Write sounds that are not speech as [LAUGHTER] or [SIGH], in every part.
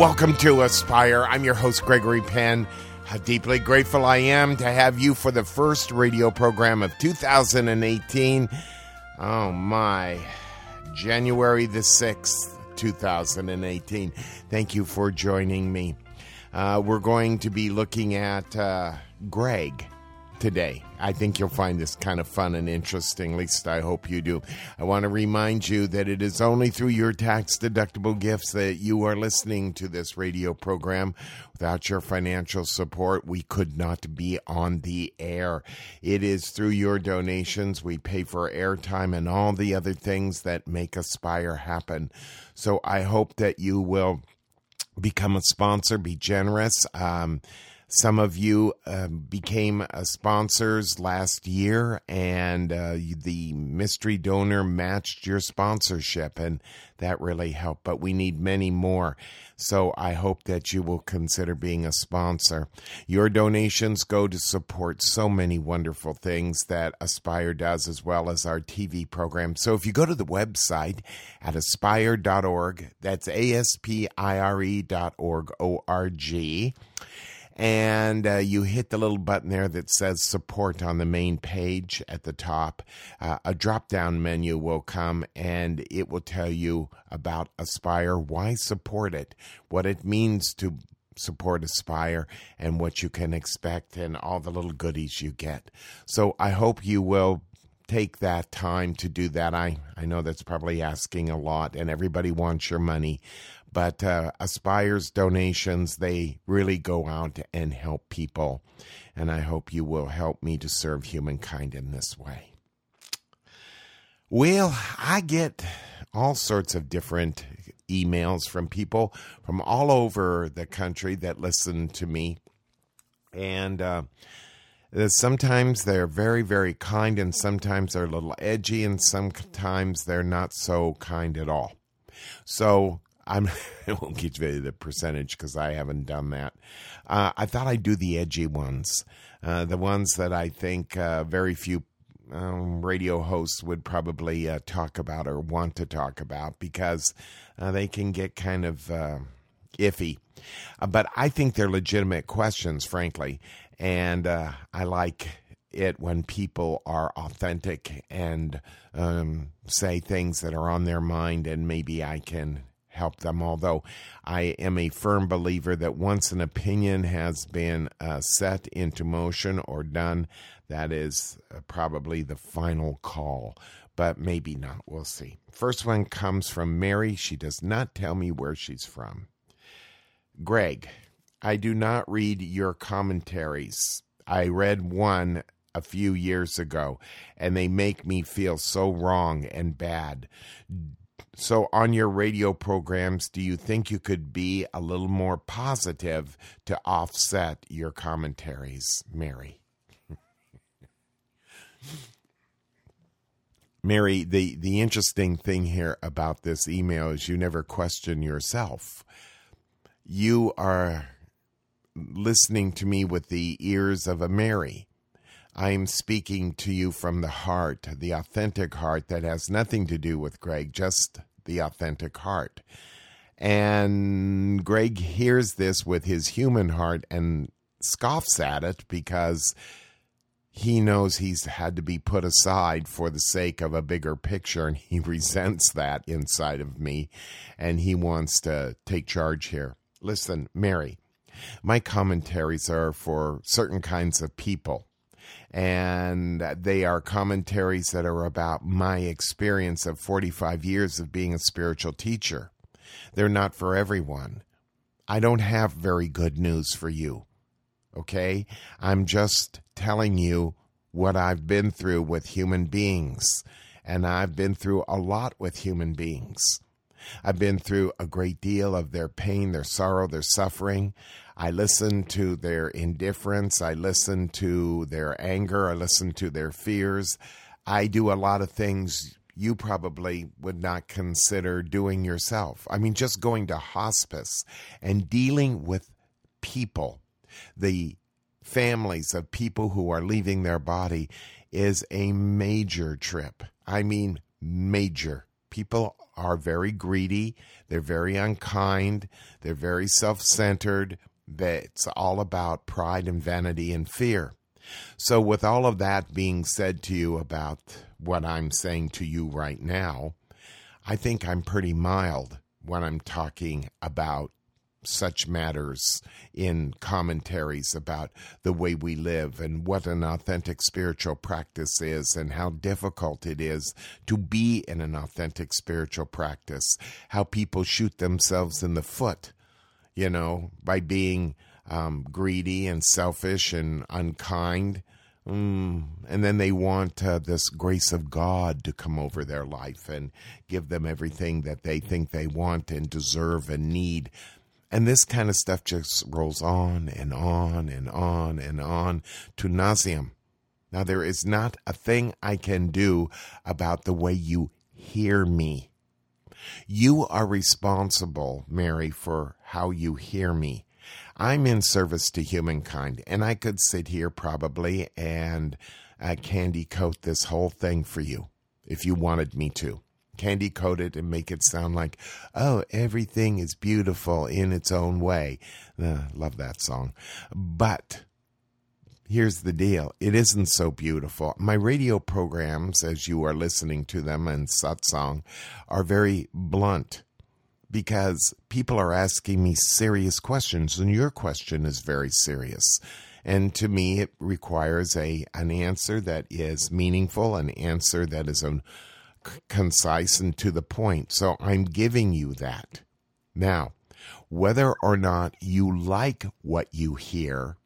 Welcome to Aspire. I'm your host, Gregory Penn. How deeply grateful I am to have you for the first radio program of 2018. Oh my, January the 6th, 2018. Thank you for joining me. Uh, we're going to be looking at uh, Greg today. I think you'll find this kind of fun and interesting. At least I hope you do. I want to remind you that it is only through your tax deductible gifts that you are listening to this radio program. Without your financial support, we could not be on the air. It is through your donations we pay for airtime and all the other things that make Aspire happen. So I hope that you will become a sponsor, be generous. Um, some of you uh, became uh, sponsors last year, and uh, the mystery donor matched your sponsorship, and that really helped. But we need many more. So I hope that you will consider being a sponsor. Your donations go to support so many wonderful things that Aspire does, as well as our TV program. So if you go to the website at aspire.org, that's A S P I R E dot org, O R G and uh, you hit the little button there that says support on the main page at the top. Uh, a drop down menu will come and it will tell you about Aspire, why support it, what it means to support Aspire, and what you can expect, and all the little goodies you get. So I hope you will take that time to do that. I, I know that's probably asking a lot, and everybody wants your money but uh, Aspire's donations, they really go out and help people. And I hope you will help me to serve humankind in this way. Well, I get all sorts of different emails from people from all over the country that listen to me. And uh, sometimes they're very, very kind, and sometimes they're a little edgy, and sometimes they're not so kind at all. So I'm [LAUGHS] I won't give you the percentage because I haven't done that. Uh, I thought I'd do the edgy ones, uh, the ones that I think uh, very few um, radio hosts would probably uh, talk about or want to talk about because uh, they can get kind of uh, iffy. but I think they're legitimate questions, frankly, and I like it when people are authentic and um, say things that are on their mind, and maybe I can help them. Although I am a firm believer that once an opinion has been uh, set into motion or done, that is uh, probably the final call. But maybe not. We'll see. First one comes from Mary. She does not tell me where she's from. Greg, I do not read your commentaries. I read one a few years ago, and they make me feel so wrong and bad. So, on your radio programs, do you think you could be a little more positive to offset your commentaries, Mary? [LAUGHS] Mary, the, the interesting thing here about this email is you never question yourself. You are listening to me with the ears of a Mary. I am speaking to you from the heart, the authentic heart that has nothing to do with Greg, just the authentic heart. And Greg hears this with his human heart and scoffs at it because he knows he's had to be put aside for the sake of a bigger picture and he [LAUGHS] resents that inside of me and he wants to take charge here. Listen, Mary, my commentaries are for certain kinds of people and they are commentaries that are about my experience of 45 years of being a spiritual teacher. They're not for everyone. I don't have very good news for you. Okay? I'm just telling you what I've been through with human beings. And I've been through a lot with human beings. I've been through a great deal of their pain, their sorrow, their suffering. I listen to their indifference. I listen to their anger. I listen to their fears. I do a lot of things you probably would not consider doing yourself. I mean, just going to hospice and dealing with people, the families of people who are leaving their body, is a major trip. I mean, major people are very greedy, they're very unkind, they're very self centered. It's all about pride and vanity and fear. So, with all of that being said to you about what I'm saying to you right now, I think I'm pretty mild when I'm talking about such matters in commentaries about the way we live and what an authentic spiritual practice is and how difficult it is to be in an authentic spiritual practice, how people shoot themselves in the foot, you know, by being um, greedy and selfish and unkind. Mm. And then they want uh, this grace of God to come over their life and give them everything that they think they want and deserve and need. And this kind of stuff just rolls on and on and on and on to nauseum. Now, there is not a thing I can do about the way you hear me. You are responsible, Mary, for how you hear me. I'm in service to humankind, and I could sit here probably and uh, candy coat this whole thing for you if you wanted me to candy coat it and make it sound like, oh, everything is beautiful in its own way. Uh, love that song. But here's the deal it isn't so beautiful. My radio programs, as you are listening to them in satsang, are very blunt because people are asking me serious questions, and your question is very serious. And to me, it requires a an answer that is meaningful, an answer that is concise and to the point. So I'm giving you that. Now, whether or not you like what you hear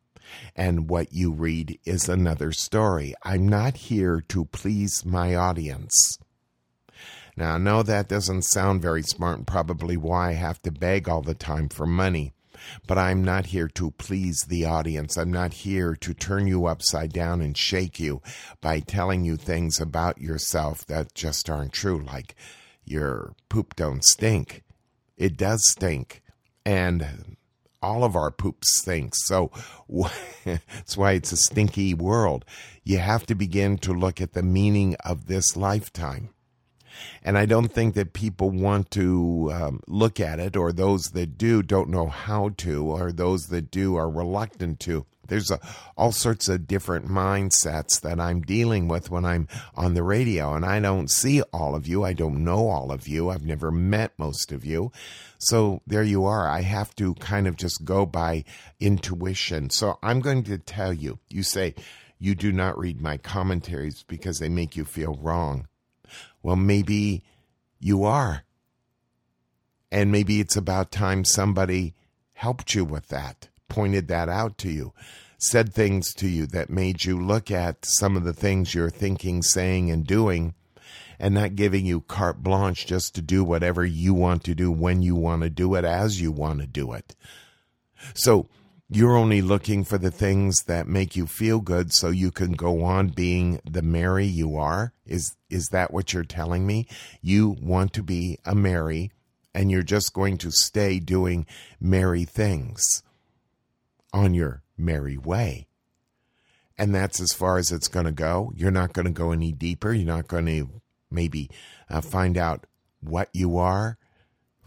and what you read is another story. I'm not here to please my audience. Now, I know that doesn't sound very smart and probably why I have to beg all the time for money. But I'm not here to please the audience. I'm not here to turn you upside down and shake you by telling you things about yourself that just aren't true, like your poop don't stink. It does stink. And all of our poop stinks. So [LAUGHS] that's why it's a stinky world. You have to begin to look at the meaning of this lifetime. And I don't think that people want to um, look at it, or those that do don't know how to, or those that do are reluctant to. There's a, all sorts of different mindsets that I'm dealing with when I'm on the radio, and I don't see all of you. I don't know all of you. I've never met most of you. So there you are. I have to kind of just go by intuition. So I'm going to tell you you say, you do not read my commentaries because they make you feel wrong. Well, maybe you are. And maybe it's about time somebody helped you with that, pointed that out to you, said things to you that made you look at some of the things you're thinking, saying, and doing, and not giving you carte blanche just to do whatever you want to do when you want to do it as you want to do it. So, you're only looking for the things that make you feel good so you can go on being the Mary you are. Is is that what you're telling me? You want to be a Mary and you're just going to stay doing Mary things on your merry way. And that's as far as it's going to go. You're not going to go any deeper. You're not going to maybe uh, find out what you are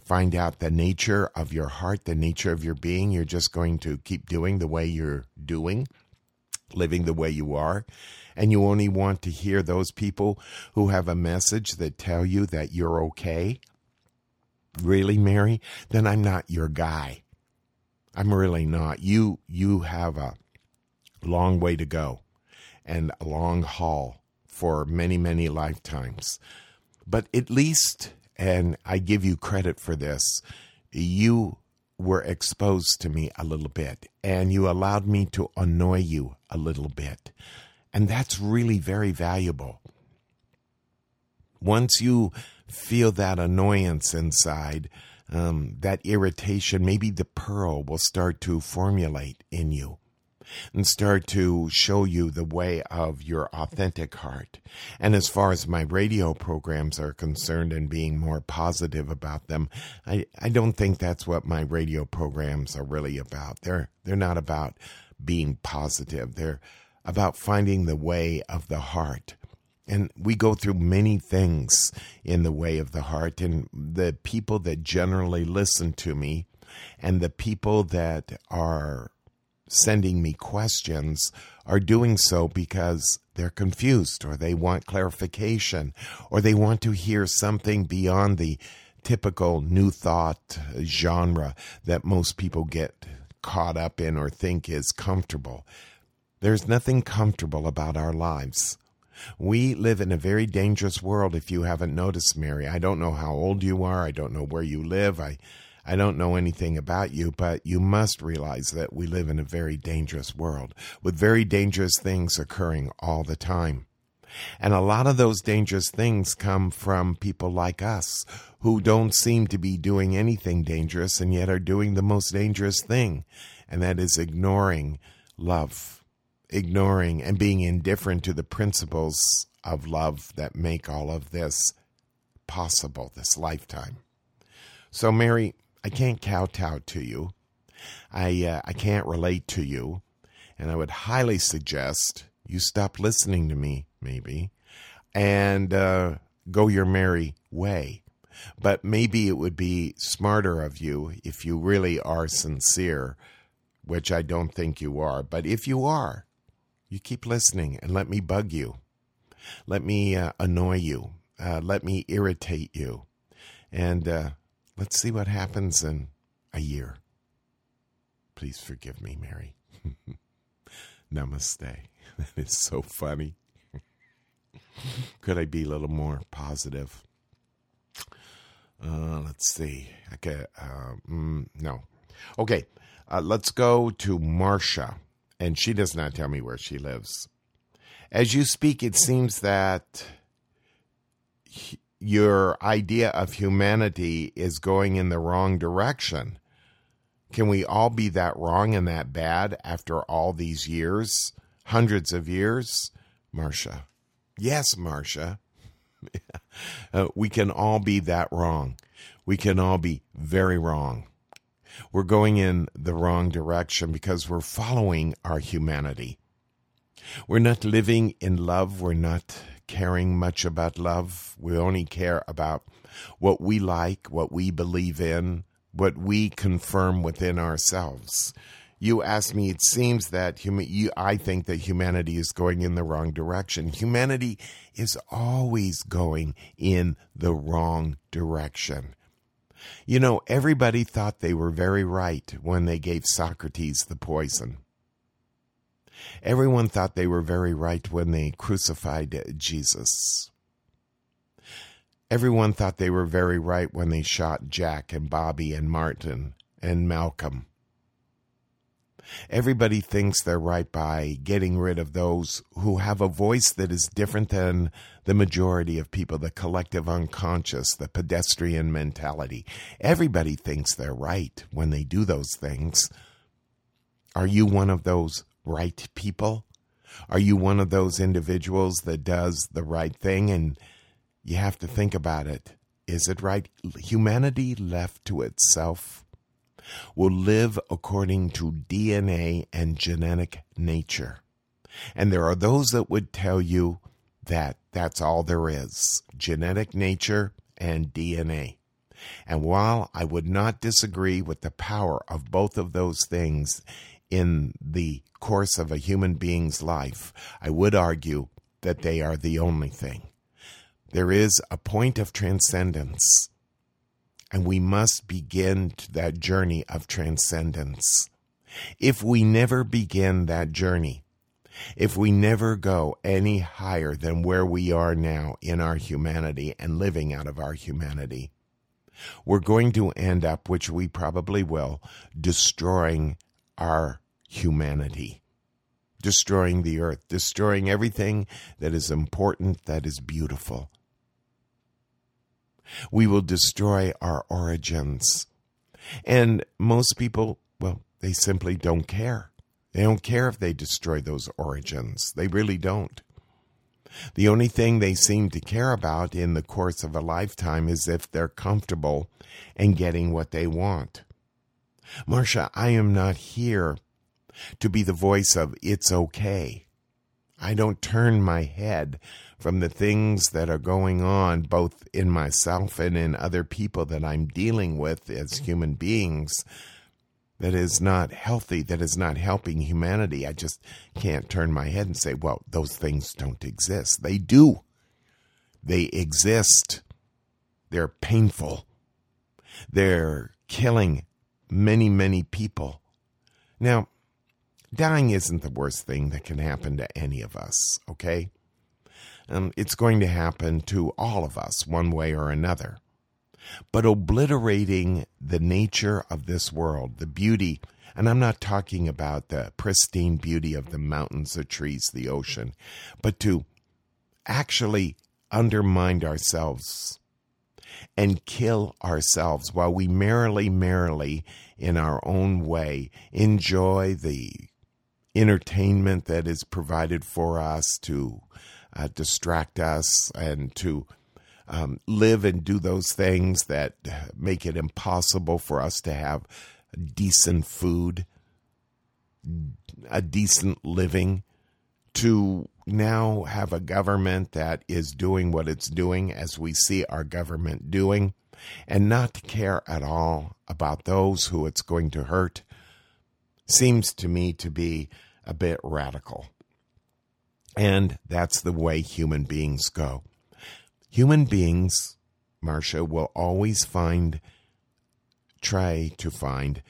find out the nature of your heart, the nature of your being. You're just going to keep doing the way you're doing, living the way you are. And you only want to hear those people who have a message that tell you that you're okay. Really, Mary? Then I'm not your guy. I'm really not. You you have a long way to go and a long haul for many, many lifetimes. But at least and I give you credit for this. You were exposed to me a little bit, and you allowed me to annoy you a little bit. And that's really very valuable. Once you feel that annoyance inside, um, that irritation, maybe the pearl will start to formulate in you and start to show you the way of your authentic heart. And as far as my radio programs are concerned and being more positive about them, I, I don't think that's what my radio programs are really about. They're they're not about being positive. They're about finding the way of the heart And we go through many things in the way of the heart. And the people that generally listen to me and the people that are sending me questions are doing so because they're confused or they want clarification or they want to hear something beyond the typical new thought genre that most people get caught up in or think is comfortable. There's nothing comfortable about our lives. We live in a very dangerous world if you haven't noticed, Mary. I don't know how old you are. I don't know where you live. I I don't know anything about you, but you must realize that we live in a very dangerous world with very dangerous things occurring all the time. And a lot of those dangerous things come from people like us who don't seem to be doing anything dangerous and yet are doing the most dangerous thing, and that is ignoring love, ignoring and being indifferent to the principles of love that make all of this possible, this lifetime. So, Mary, I can't kowtow to you. I uh, I can't relate to you, and I would highly suggest you stop listening to me, maybe, and uh, go your merry way. But maybe it would be smarter of you if you really are sincere, which I don't think you are. But if you are, you keep listening and let me bug you. Let me uh, annoy you. Uh, let me irritate you. And uh, Let's see what happens in a year. Please forgive me, Mary. [LAUGHS] Namaste. [LAUGHS] That is so funny. [LAUGHS] Could I be a little more positive? Uh, let's see. Okay, uh, mm, no. Okay, uh, let's go to Marcia, and she does not tell me where she lives. As you speak, it seems that he, your idea of humanity is going in the wrong direction. Can we all be that wrong and that bad after all these years, hundreds of years? Marcia. Yes, Marcia. [LAUGHS] uh, we can all be that wrong. We can all be very wrong. We're going in the wrong direction because we're following our humanity. We're not living in love. We're not caring much about love. We only care about what we like, what we believe in, what we confirm within ourselves. You ask me, it seems that hum- you, I think that humanity is going in the wrong direction. Humanity is always going in the wrong direction. You know, everybody thought they were very right when they gave Socrates the poison. Everyone thought they were very right when they crucified Jesus. Everyone thought they were very right when they shot Jack and Bobby and Martin and Malcolm. Everybody thinks they're right by getting rid of those who have a voice that is different than the majority of people, the collective unconscious, the pedestrian mentality. Everybody thinks they're right when they do those things. Are you one of those right people? Are you one of those individuals that does the right thing? And you have to think about it. Is it right? Humanity left to itself will live according to DNA and genetic nature. And there are those that would tell you that that's all there is genetic nature and DNA. And while I would not disagree with the power of both of those things in the course of a human being's life, I would argue that they are the only thing. There is a point of transcendence, and we must begin that journey of transcendence. If we never begin that journey, if we never go any higher than where we are now in our humanity and living out of our humanity, we're going to end up, which we probably will, destroying our humanity, destroying the earth, destroying everything that is important, that is beautiful. We will destroy our origins. And most people, well, they simply don't care. They don't care if they destroy those origins. They really don't. The only thing they seem to care about in the course of a lifetime is if they're comfortable and getting what they want. Marcia, I am not here to be the voice of it's okay. I don't turn my head from the things that are going on, both in myself and in other people that I'm dealing with as human beings, that is not healthy, that is not helping humanity. I just can't turn my head and say, well, those things don't exist. They do. They exist. They're painful. They're killing many, many people. Now, dying isn't the worst thing that can happen to any of us, okay? Um, it's going to happen to all of us, one way or another. But obliterating the nature of this world, the beauty, and I'm not talking about the pristine beauty of the mountains, the trees, the ocean, but to actually undermine ourselves and kill ourselves while we merrily, merrily, in our own way, enjoy the entertainment that is provided for us to uh, distract us and to um, live and do those things that make it impossible for us to have decent food, a decent living, to now have a government that is doing what it's doing as we see our government doing, and not to care at all about those who it's going to hurt, seems to me to be a bit radical. And that's the way human beings go. Human beings, Marcia, will always find, try to find,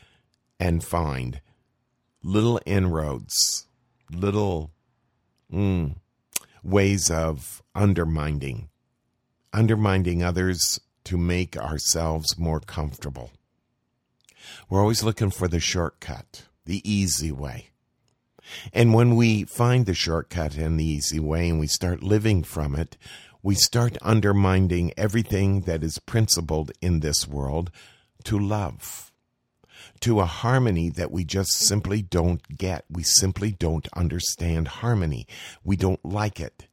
and find little inroads, little mm, ways of undermining, undermining others to make ourselves more comfortable. We're always looking for the shortcut, the easy way. And when we find the shortcut and the easy way and we start living from it, we start undermining everything that is principled in this world to love, to a harmony that we just simply don't get. We simply don't understand harmony. We don't like it.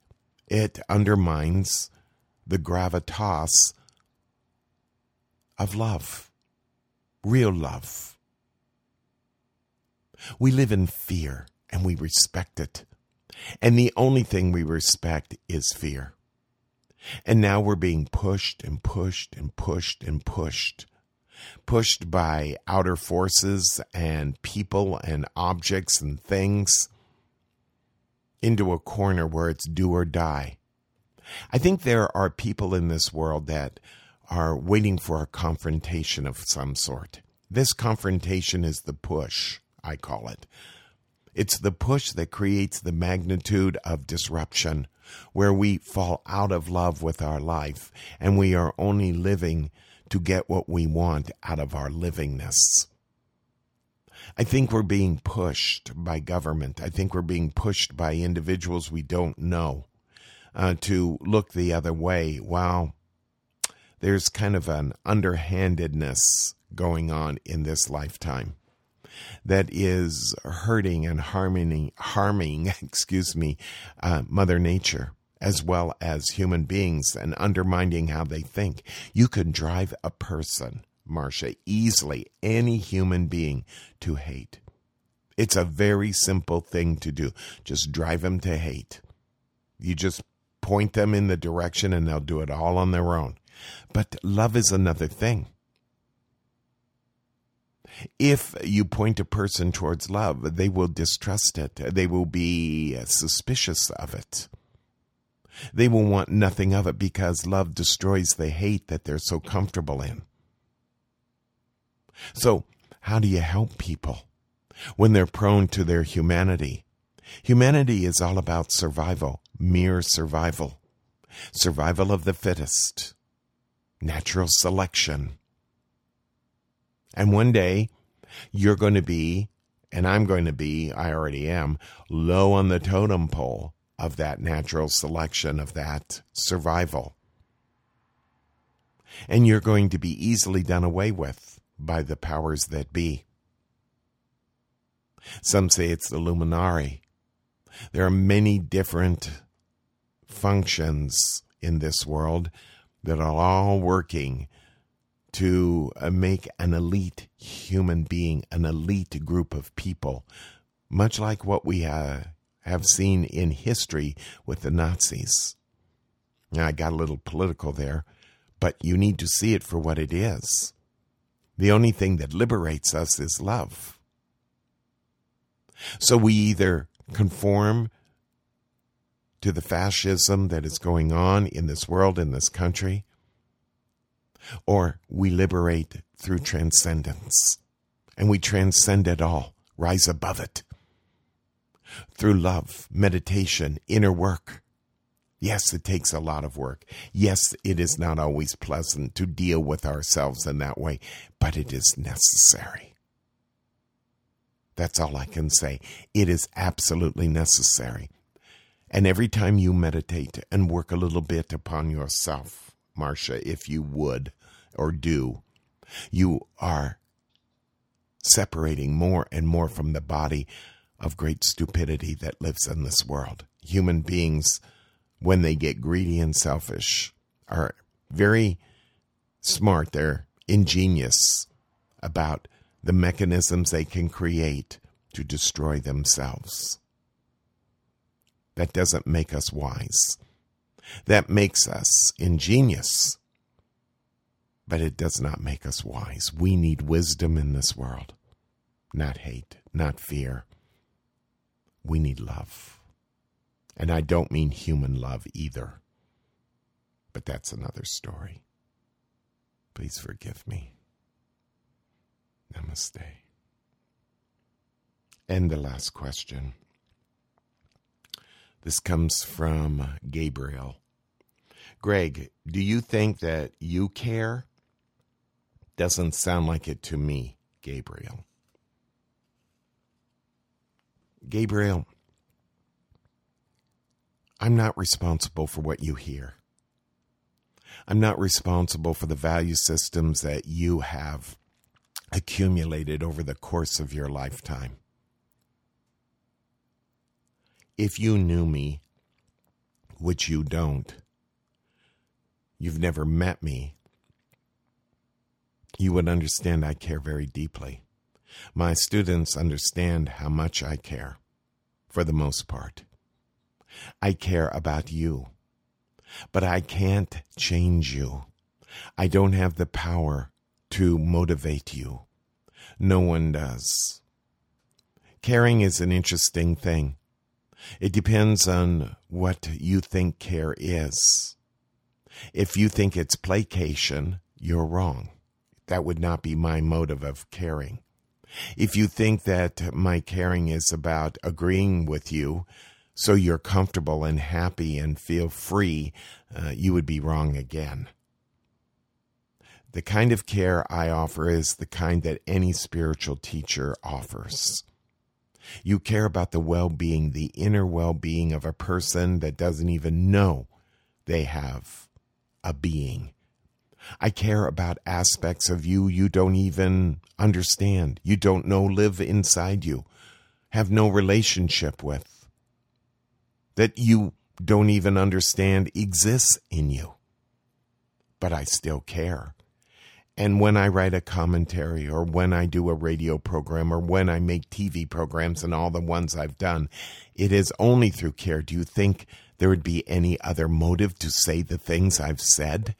It undermines the gravitas of love, real love. We live in fear and we respect it. And the only thing we respect is fear. And now we're being pushed and pushed and pushed and pushed. Pushed by outer forces and people and objects and things into a corner where it's do or die. I think there are people in this world that are waiting for a confrontation of some sort. This confrontation is the push, I call it. It's the push that creates the magnitude of disruption, where we fall out of love with our life and we are only living to get what we want out of our livingness. I think we're being pushed by government. I think we're being pushed by individuals we don't know uh, to look the other way. Wow. There's kind of an underhandedness going on in this lifetime that is hurting and harming, harming, [LAUGHS] excuse me, uh, Mother Nature as well as human beings and undermining how they think. You can drive a person, Marcia, easily, any human being, to hate. It's a very simple thing to do. Just drive them to hate. You just point them in the direction and they'll do it all on their own. But love is another thing. If you point a person towards love, they will distrust it. They will be suspicious of it. They will want nothing of it because love destroys the hate that they're so comfortable in. So, how do you help people when they're prone to their humanity? Humanity is all about survival, mere survival, survival of the fittest, natural selection. And one day, you're going to be, and I'm going to be, I already am, low on the totem pole of that natural selection, of that survival. And you're going to be easily done away with by the powers that be. Some say it's the Illuminati. There are many different functions in this world that are all working to uh, make an elite human being, an elite group of people, much like what we uh, have seen in history with the Nazis. Now, I got a little political there, but you need to see it for what it is. The only thing that liberates us is love. So we either conform to the fascism that is going on in this world, in this country, or we liberate through transcendence and we transcend it all, rise above it through love, meditation, inner work. Yes, it takes a lot of work. Yes, it is not always pleasant to deal with ourselves in that way, but it is necessary. That's all I can say. It is absolutely necessary. And every time you meditate and work a little bit upon yourself, Marcia, if you would or do, you are separating more and more from the body of great stupidity that lives in this world. Human beings, when they get greedy and selfish, are very smart. They're ingenious about the mechanisms they can create to destroy themselves. That doesn't make us wise. That makes us ingenious, but it does not make us wise. We need wisdom in this world, not hate, not fear. We need love. And I don't mean human love either, but that's another story. Please forgive me. Namaste. And the last question. This comes from Gabriel. Greg, do you think that you care? Doesn't sound like it to me, Gabriel. Gabriel, I'm not responsible for what you hear. I'm not responsible for the value systems that you have accumulated over the course of your lifetime. If you knew me, which you don't, you've never met me, you would understand I care very deeply. My students understand how much I care, for the most part. I care about you, but I can't change you. I don't have the power to motivate you. No one does. Caring is an interesting thing. It depends on what you think care is. If you think it's placation, you're wrong. That would not be my motive of caring. If you think that my caring is about agreeing with you so you're comfortable and happy and feel free, uh, you would be wrong again. The kind of care I offer is the kind that any spiritual teacher offers. You care about the well being, the inner well being of a person that doesn't even know they have a being. I care about aspects of you you don't even understand, you don't know live inside you, have no relationship with, that you don't even understand exists in you. But I still care. And when I write a commentary or when I do a radio program or when I make TV programs and all the ones I've done, it is only through care. Do you think there would be any other motive to say the things I've said?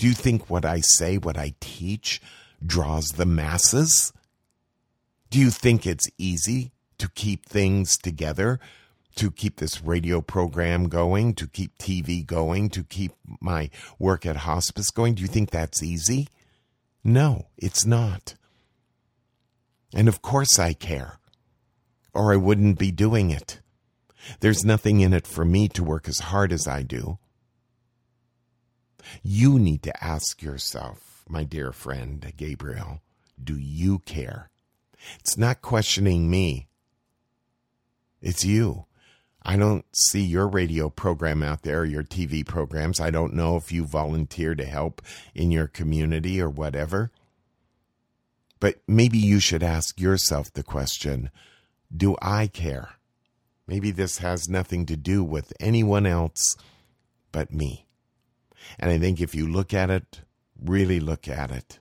Do you think what I say, what I teach, draws the masses? Do you think it's easy to keep things together, to keep this radio program going, to keep TV going, to keep my work at hospice going? Do you think that's easy? No, it's not. And of course I care, or I wouldn't be doing it. There's nothing in it for me to work as hard as I do. You need to ask yourself, my dear friend Gabriel, do you care? It's not questioning me, it's you. I don't see your radio program out there, your TV programs. I don't know if you volunteer to help in your community or whatever. But maybe you should ask yourself the question Do I care? Maybe this has nothing to do with anyone else but me. And I think if you look at it, really look at it,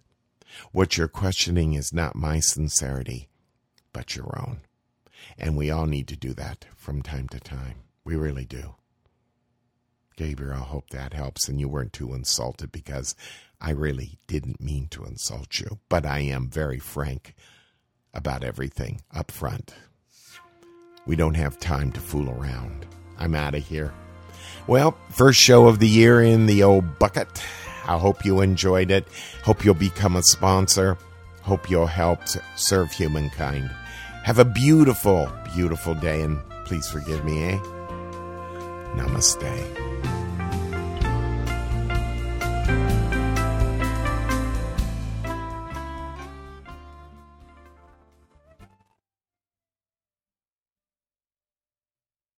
what you're questioning is not my sincerity, but your own. And we all need to do that from time to time. We really do. Gabriel, I hope that helps and you weren't too insulted because I really didn't mean to insult you, but I am very frank about everything up front. We don't have time to fool around. I'm out of here. Well, first show of the year in the old bucket. I hope you enjoyed it. Hope you'll become a sponsor. Hope you'll help serve humankind. Have a beautiful, beautiful day, and please forgive me, eh? Namaste.